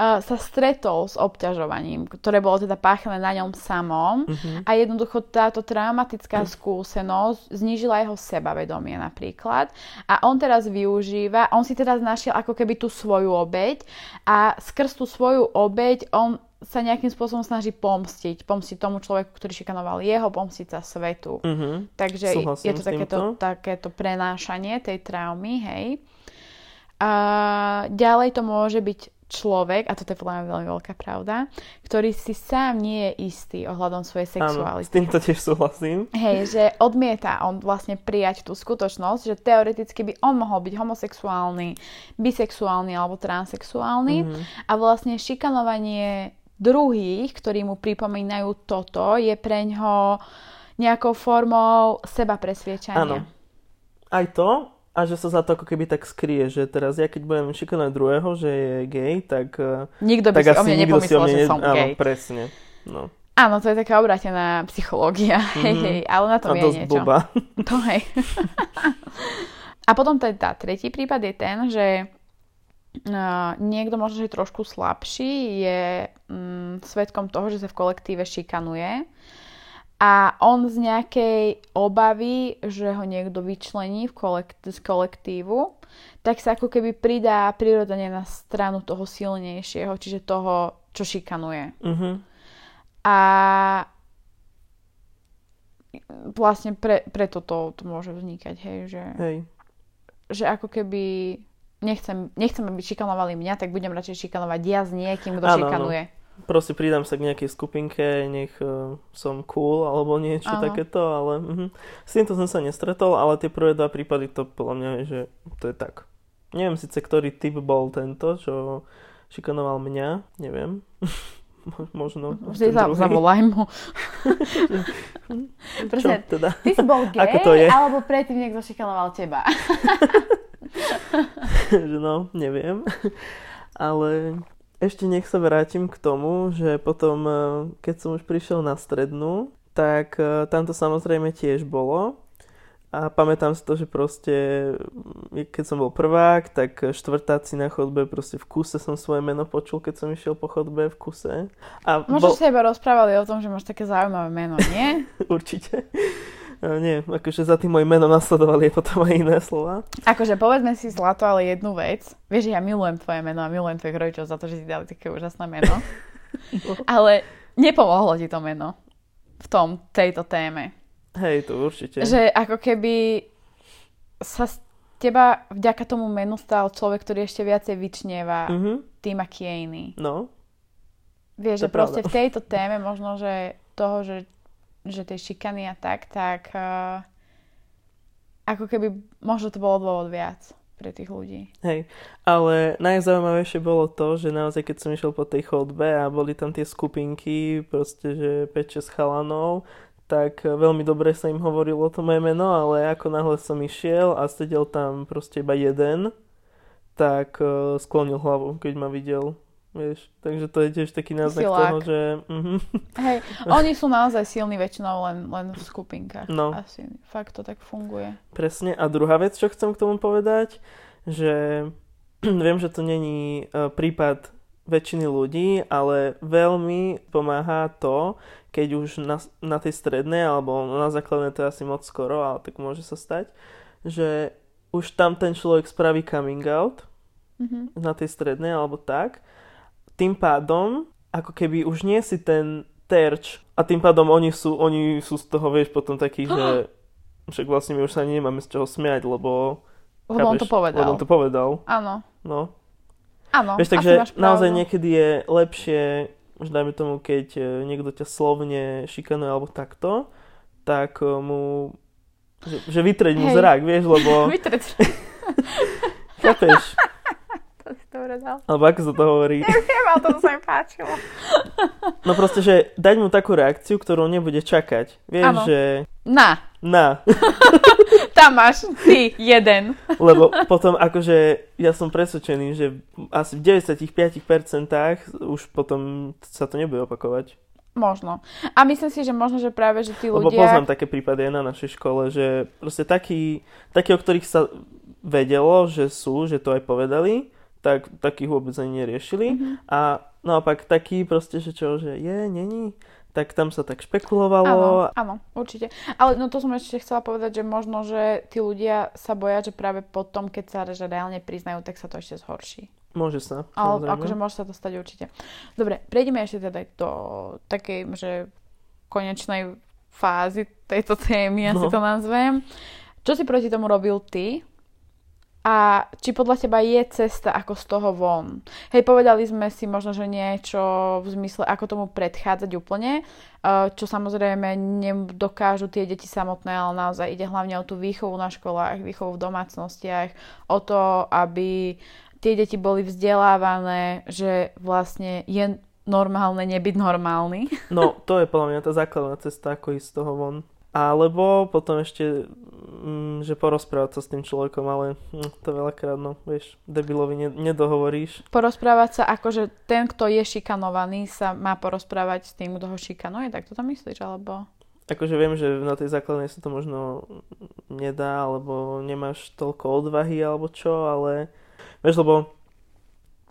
sa stretol s obťažovaním, ktoré bolo teda páchané na ňom samom Mhm. a jednoducho táto traumatická skúsenosť znížila jeho sebavedomie napríklad a on teraz využíva, on si teraz našiel ako keby tú svoju obeď a skrz tú svoju obeď on sa nejakým spôsobom snaží pomstiť. Pomstiť tomu človeku, ktorý šikanoval jeho, pomstiť sa svetu. Mhm. Takže Súhlasím je to takéto, takéto prenášanie tej traumy, hej. A ďalej to môže byť človek, a toto je podľa mňa veľmi veľká pravda, ktorý si sám nie je istý ohľadom svojej Áno, s sexuality. týmto tiež súhlasím. Hej, že odmieta on vlastne prijať tú skutočnosť, že teoreticky by on mohol byť homosexuálny, bisexuálny alebo transexuálny Mhm. a vlastne šikanovanie druhých, ktorí mu pripomínajú toto, je pre ňo nejakou formou seba presviečania. Áno. Aj to, a že sa za to ako keby tak skrie, že teraz ja keď budem šikanovať druhého, že je gay, tak, eh, Nikto by tak si o mne si o nepomyslel, mne že ne- som Áno, gay. presne. No. Áno, to je taká obrátená psychológia, hej, Mhm. hej, ale na to A vie dosť niečo. blbá. To hej. A potom teda tretí prípad je ten, že uh, niekto možno, že je trošku slabší, je um, svetkom toho, že sa v kolektíve šikanuje a on z nejakej obavy, že ho niekto vyčlení v kolekt- z kolektívu, tak sa ako keby pridá prirodzene na stranu toho silnejšieho, čiže toho, čo šikanuje. Mhm. A vlastne pre, preto to, to môže vznikať, hej, že, Hej. že ako keby nechcem, nechcem, aby šikanovali mňa, tak budem radšej šikanovať ja s niekým, kto áno. šikanuje. Proste pridám sa k nejakej skupinke, nech eh, som cool alebo niečo Áno. takéto, ale mhm. s týmto som sa nestretol, ale tie prvé dva prípady to podľa mňa je, že to je tak. Neviem síce, ktorý typ bol tento, čo šikanoval mňa, neviem. Mo- Možno. Vždy za, zavolaj mu. Čo Proste, teda? ty si bol gay, Ako to je? alebo predtým niekto šikanoval teba. no, neviem. Ale ešte nech sa vrátim k tomu, že potom, eh, keď som už prišiel na strednú, tak eh, tam to samozrejme tiež bolo. A pamätám si to, že proste, keď som bol prvák, tak štvrtáci na chodbe, proste v kuse som svoje meno počul, keď som išiel po chodbe v kuse. A Možno ste iba rozprávali o tom, že máš také zaujímavé meno, nie? určite. Nie, akože za tým moje meno nasledovali aj potom aj iné slova. Akože povedzme si zlato, ale jednu vec. Vieš, ja milujem tvoje meno a milujem tvojich rodičov za to, že ti dali také úžasné meno. Ale nepomohlo ti to meno v tom, tejto téme. Hej, to určite. Že ako keby sa z teba vďaka tomu menu stal človek, ktorý ešte viacej vyčnieva Mhm, tým, aký je iný. no, Vieš, To že je proste pravda. v tejto téme možno, že toho, že, že tej šikany a tak, tak uh, ako keby možno to bolo dôvod viac pre tých ľudí. Hej, ale najzaujímavejšie bolo to, že naozaj keď som išiel po tej chodbe a boli tam tie skupinky, proste, že 5-6 chalanov, tak eh, veľmi dobre sa im hovorilo to moje meno, ale ako náhle som išiel a sedel tam proste iba jeden, tak eh, sklonil hlavu, keď ma videl. Vieš, takže to je tiež taký náznak Silák. toho, že... Mhm. Hej, oni sú naozaj silní väčšinou len, len v skupinkách. No. Asi fakt to tak funguje. Presne. A druhá vec, čo chcem k tomu povedať, že viem, že to není e, prípad väčšiny ľudí, ale veľmi pomáha to, keď už na, na tej strednej, alebo na základnej to je asi moc skoro, ale tak môže sa stať, že už tam ten človek spraví coming out Mhm. na tej strednej alebo tak. Tým pádom, ako keby už nie si ten terč a tým pádom oni sú, oni sú z toho, vieš, potom takí, že však vlastne my už sa nemáme z čoho smiať, lebo... Lebo on to povedal. Lebo on to povedal, Áno. no. Áno, vieš, takže naozaj niekedy je lepšie, už dajme tomu, keď e, niekto ťa slovne šikanuje alebo takto, tak e, mu... Že, že vytreť mu zrak, vieš, lebo... Chápeš? dobre dal. Alebo ako sa to hovorí? Neviem, ale to sa mi páčilo. No proste, že dať mu takú reakciu, ktorú nebude čakať. Vieš, Áno. že Na. na. Tam máš ty jeden. Lebo potom akože ja som presvedčený, že asi v 95% už potom sa to nebude opakovať. Možno. A myslím si, že možno, že práve, že tí ľudia... Lebo poznám také prípady aj na našej škole, že proste takí, takí, o ktorých sa vedelo, že sú, že to aj povedali, tak takých vôbec ani neriešili. Mm-hmm. A naopak taký proste, že čo, že je, není, tak tam sa tak špekulovalo. Áno, áno, určite. Ale no to som ešte chcela povedať, že možno, že tí ľudia sa boja, že práve potom, keď sa že reálne priznajú, tak sa to ešte zhorší. Môže sa. Ale akože môže sa to stať určite. Dobre, prejdeme ešte teda do takej, že konečnej fázy tejto témy, no. asi to nazvem. Čo si proti tomu robil ty? A či podľa teba je cesta ako z toho von. Hej, povedali sme si možno, že niečo v zmysle, ako tomu predchádzať úplne, eh, čo samozrejme nedokážu tie deti samotné, ale naozaj ide hlavne o tú výchovu na školách, výchovu v domácnostiach, o to, aby tie deti boli vzdelávané, že vlastne je normálne nebyť normálny. No, to je podľa mňa tá základná cesta, ako ísť z toho von. Alebo potom ešte, mm, že porozprávať sa s tým človekom, ale hm, to veľakrát, no, vieš, debilovi ne, nedohovoríš. Porozprávať sa ako, že ten, kto je šikanovaný, sa má porozprávať s tým, kto ho šikanuje, tak to tam myslíš, alebo... Akože viem, že na tej základnej sa to možno nedá, alebo nemáš toľko odvahy, alebo čo, ale vieš, lebo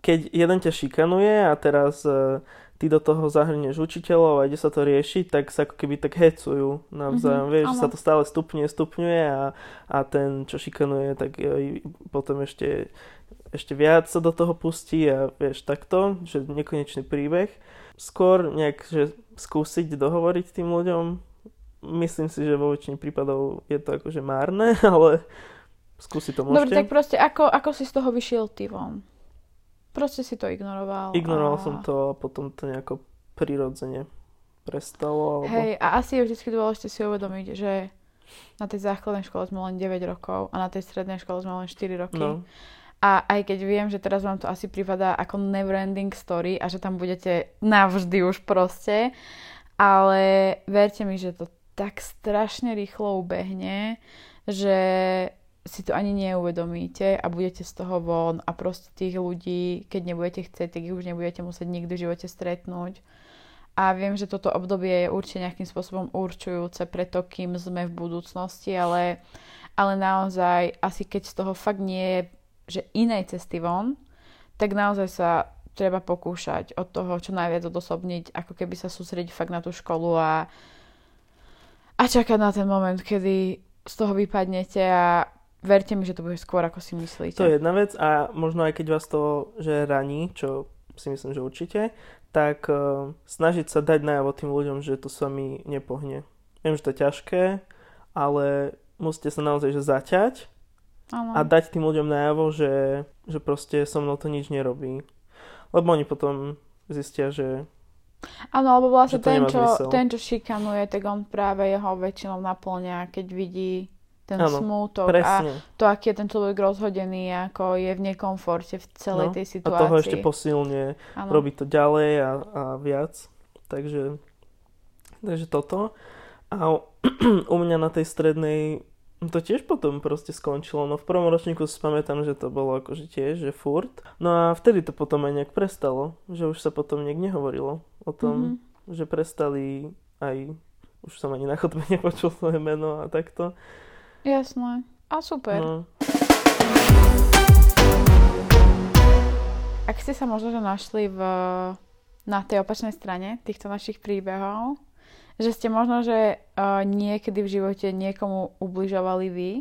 keď jeden ťa šikanuje a teraz uh, ty do toho zahrnieš učiteľov a ide sa to riešiť, tak sa ako keby tak hecujú navzájom, mm-hmm, vieš, áno. sa to stále stupňuje, stupňuje a, a ten, čo šikanuje, tak potom ešte, ešte viac sa do toho pustí a vieš, takto, že nekonečný príbeh. Skôr nejak, že skúsiť dohovoriť tým ľuďom, myslím si, že vo väčšine prípadov je to akože márne, ale skúsiť to môžete. Dobre, tak proste ako, ako si z toho vyšiel ty von? Proste si to ignoroval. Ignoroval a... som to a potom to nejako prirodzene prestalo. Alebo... Hej, a asi je vždy dôležité si uvedomiť, že na tej základnej škole sme len 9 rokov a na tej strednej škole sme len 4 roky. No. A aj keď viem, že teraz vám to asi pripadá ako neverending story a že tam budete navždy už proste, ale verte mi, že to tak strašne rýchlo ubehne, že si to ani neuvedomíte a budete z toho von a proste tých ľudí, keď nebudete chcieť, tak ich už nebudete musieť nikdy v živote stretnúť. A viem, že toto obdobie je určite nejakým spôsobom určujúce pre to, kým sme v budúcnosti, ale, ale naozaj asi keď z toho fakt nie je, že inej cesty von, tak naozaj sa treba pokúšať od toho, čo najviac odosobniť, ako keby sa sústrediť fakt na tú školu a, a čakať na ten moment, kedy z toho vypadnete a verte mi, že to bude skôr, ako si myslíte. To je jedna vec a možno aj keď vás to že raní, čo si myslím, že určite, tak uh, snažiť sa dať najavo tým ľuďom, že to s vami nepohne. Viem, že to je ťažké, ale musíte sa naozaj že zaťať ano. a dať tým ľuďom najavo, že, že proste so mnou to nič nerobí. Lebo oni potom zistia, že Áno, alebo vlastne ten čo, ten, čo šikanuje, tak on práve jeho väčšinou naplňa, keď vidí ten ano, smútok presne. a to, aký je ten človek rozhodený, ako je v nekomforte v celej no, tej situácii. A toho ešte posilne robiť to ďalej a, a viac. Takže, takže toto. A u mňa na tej strednej to tiež potom proste skončilo. No v prvom ročníku si pamätám, že to bolo akože tiež, že furt. No a vtedy to potom aj nejak prestalo. Že už sa potom nejak nehovorilo o tom, mm-hmm. že prestali aj už som ani na chodbe nepočul svoje meno a takto. Jasné. A super. No. Ak ste sa možno že našli v, na tej opačnej strane týchto našich príbehov, že ste možno, že uh, niekedy v živote niekomu ubližovali vy,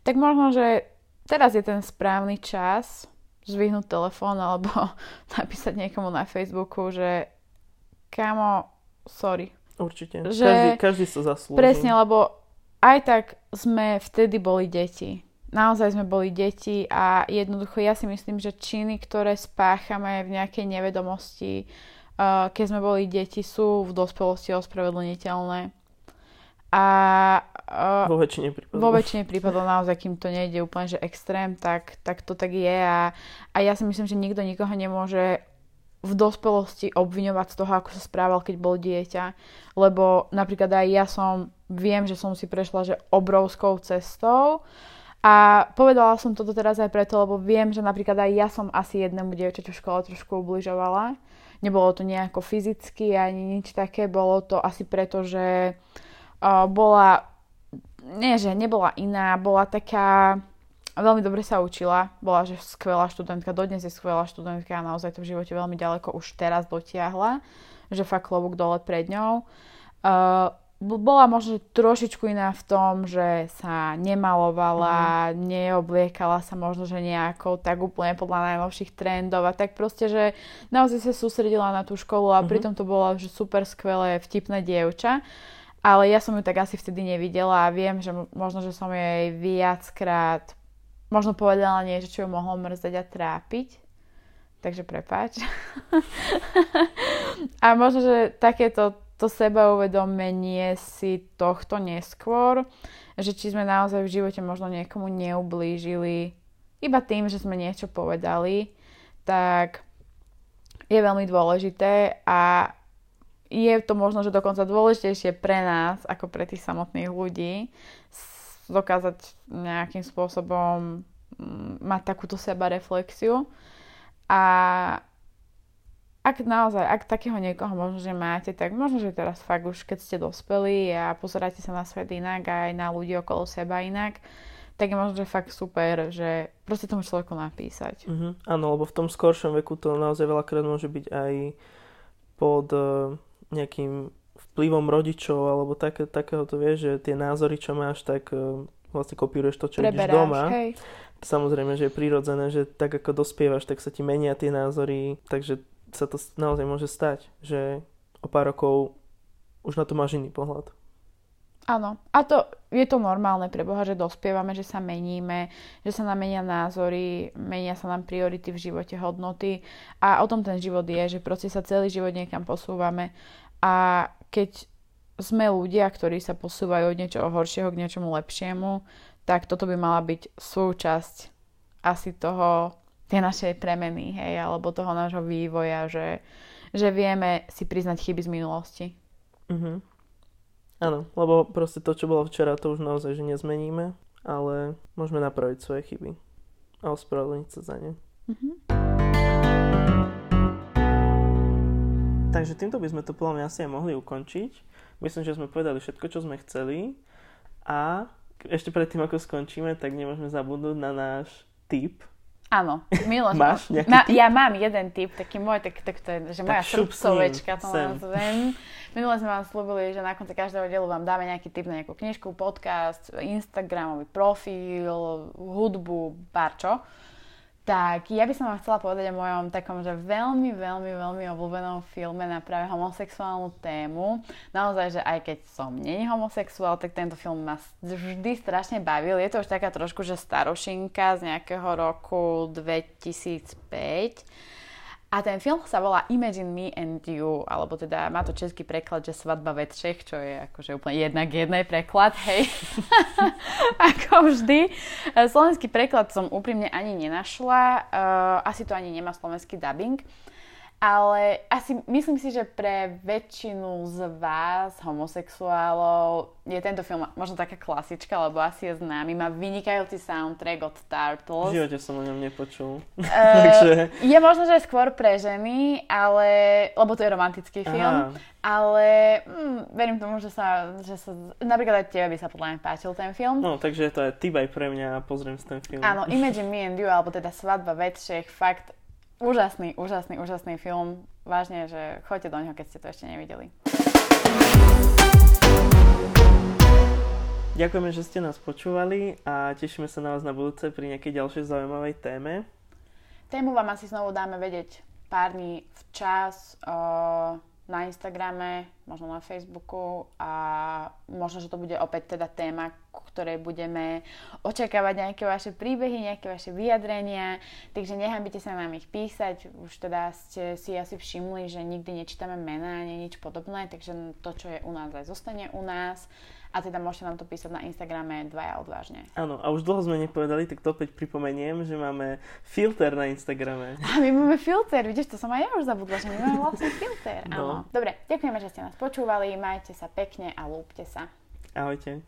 tak možno, že teraz je ten správny čas zvyhnúť telefón alebo napísať niekomu na Facebooku, že kamo, sorry. Určite. Že každý, každý sa zaslúži. Presne, lebo aj tak sme vtedy boli deti. Naozaj sme boli deti a jednoducho ja si myslím, že činy, ktoré spáchame v nejakej nevedomosti, uh, keď sme boli deti, sú v dospelosti ospravedlniteľné. A uh, vo väčšine prípadov. Vo väčšine prípadov naozaj, kým to nejde úplne že extrém, tak, tak to tak je a, a ja si myslím, že nikto nikoho nemôže v dospelosti obviňovať z toho, ako sa správal, keď bol dieťa. Lebo napríklad aj ja som, viem, že som si prešla že obrovskou cestou a povedala som toto teraz aj preto, lebo viem, že napríklad aj ja som asi jednému dievčaťu v škole trošku ubližovala. Nebolo to nejako fyzicky ani nič také, bolo to asi preto, že uh, bola, nie že nebola iná, bola taká veľmi dobre sa učila, bola že skvelá študentka, dodnes je skvelá študentka a naozaj to v živote veľmi ďaleko už teraz dotiahla, že fakt klobúk dole pred ňou. Uh, bola možno trošičku iná v tom, že sa nemalovala, mm. neobliekala sa možno, že nejako tak úplne podľa najnovších trendov a tak proste, že naozaj sa sústredila na tú školu a mm-hmm. pritom to bolo že super skvelé, vtipné dievča. Ale ja som ju tak asi vtedy nevidela a viem, že možno, že som jej viackrát možno povedala niečo, čo ju mohlo mrzdeť a trápiť. Takže prepáč. a možno, že takéto to sebauvedomenie si tohto neskôr, že či sme naozaj v živote možno niekomu neublížili iba tým, že sme niečo povedali, tak je veľmi dôležité a je to možno, že dokonca dôležitejšie pre nás, ako pre tých samotných ľudí, dokázať nejakým spôsobom mm, mať takúto seba reflexiu. A ak naozaj, ak takého niekoho možno, že máte, tak možno, že teraz fakt už keď ste dospeli a pozeráte sa na svet inak a aj na ľudí okolo seba inak, tak je možno, že fakt super, že proste tomu človeku napísať. Uh-huh. Áno, lebo v tom skoršom veku to naozaj veľakrát môže byť aj pod uh, nejakým vplyvom rodičov alebo také, takého to vieš, že tie názory, čo máš, tak uh, vlastne kopíruješ to, čo Preberáš, vidíš doma. Hej. Samozrejme, že je prirodzené, že tak ako dospievaš, tak sa ti menia tie názory, takže sa to naozaj môže stať, že o pár rokov už na to máš iný pohľad. Áno. A to je to normálne pre Boha, že dospievame, že sa meníme, že sa nám menia názory, menia sa nám priority v živote, hodnoty a o tom ten život je, že proste sa celý život niekam posúvame a keď sme ľudia, ktorí sa posúvajú od niečoho horšieho k niečomu lepšiemu, tak toto by mala byť súčasť asi toho tie naše premeny, hej, alebo toho nášho vývoja, že, že vieme si priznať chyby z minulosti. Mhm. Áno, lebo proste to, čo bolo včera, to už naozaj, že nezmeníme, ale môžeme napraviť svoje chyby a ospravedlniť sa za ne. Mhm. Takže týmto by sme to podľa mňa asi aj mohli ukončiť. Myslím, že sme povedali všetko, čo sme chceli a ešte predtým, ako skončíme, tak nemôžeme zabudnúť na náš tip, Áno, Milo. Máš nejaký na, Ja mám jeden typ, taký môj, tak, tak to je, že tak moja srdcovečka to nazvem. Minule sme vám slúbili, že na konci každého dielu vám dáme nejaký typ na nejakú knižku, podcast, Instagramový profil, hudbu, barčo tak ja by som vám chcela povedať o mojom takom, že veľmi, veľmi, veľmi obľúbenom filme na práve homosexuálnu tému. Naozaj, že aj keď som není homosexuál, tak tento film ma vždy strašne bavil. Je to už taká trošku, že starošinka z nejakého roku 2005 a ten film sa volá Imagine Me and You, alebo teda má to český preklad, že svadba ve třech, čo je akože úplne jednak jednej preklad, hej. Ako vždy. Slovenský preklad som úprimne ani nenašla, uh, asi to ani nemá slovenský dubbing. Ale asi myslím si, že pre väčšinu z vás, homosexuálov, je tento film možno taká klasička, lebo asi je známy. Má vynikajúci soundtrack od Turtles. V živote som o ňom nepočul. Uh, Takže... Je možno, že skôr pre ženy, ale, lebo to je romantický film. Aha. Ale mm, verím tomu, že sa, že sa... Napríklad aj tebe by sa podľa mňa páčil ten film. No, takže to je typ aj pre mňa a pozriem si ten film. Áno, Imagine Me and You, alebo teda Svadba väčších, fakt Úžasný, úžasný, úžasný film. Vážne, že choďte do neho, keď ste to ešte nevideli. Ďakujeme, že ste nás počúvali a tešíme sa na vás na budúce pri nejakej ďalšej zaujímavej téme. Tému vám asi znovu dáme vedieť pár dní včas. O na Instagrame, možno na Facebooku a možno, že to bude opäť teda téma, ku ktorej budeme očakávať nejaké vaše príbehy, nejaké vaše vyjadrenia, takže nehambite sa nám ich písať, už teda ste si asi všimli, že nikdy nečítame mená ani nič podobné, takže to, čo je u nás, aj zostane u nás A teda môžete nám to písať na Instagrame dvaja odvážne. Áno, a už dlho sme nepovedali, tak to opäť pripomeniem, že máme filter na Instagrame. A my máme filter, vidíš, to som aj ja už zabudla, že my máme vlastne filter. No. Áno. Dobre, ďakujeme, že ste nás počúvali, majte sa pekne a lúpte sa. Ahojte.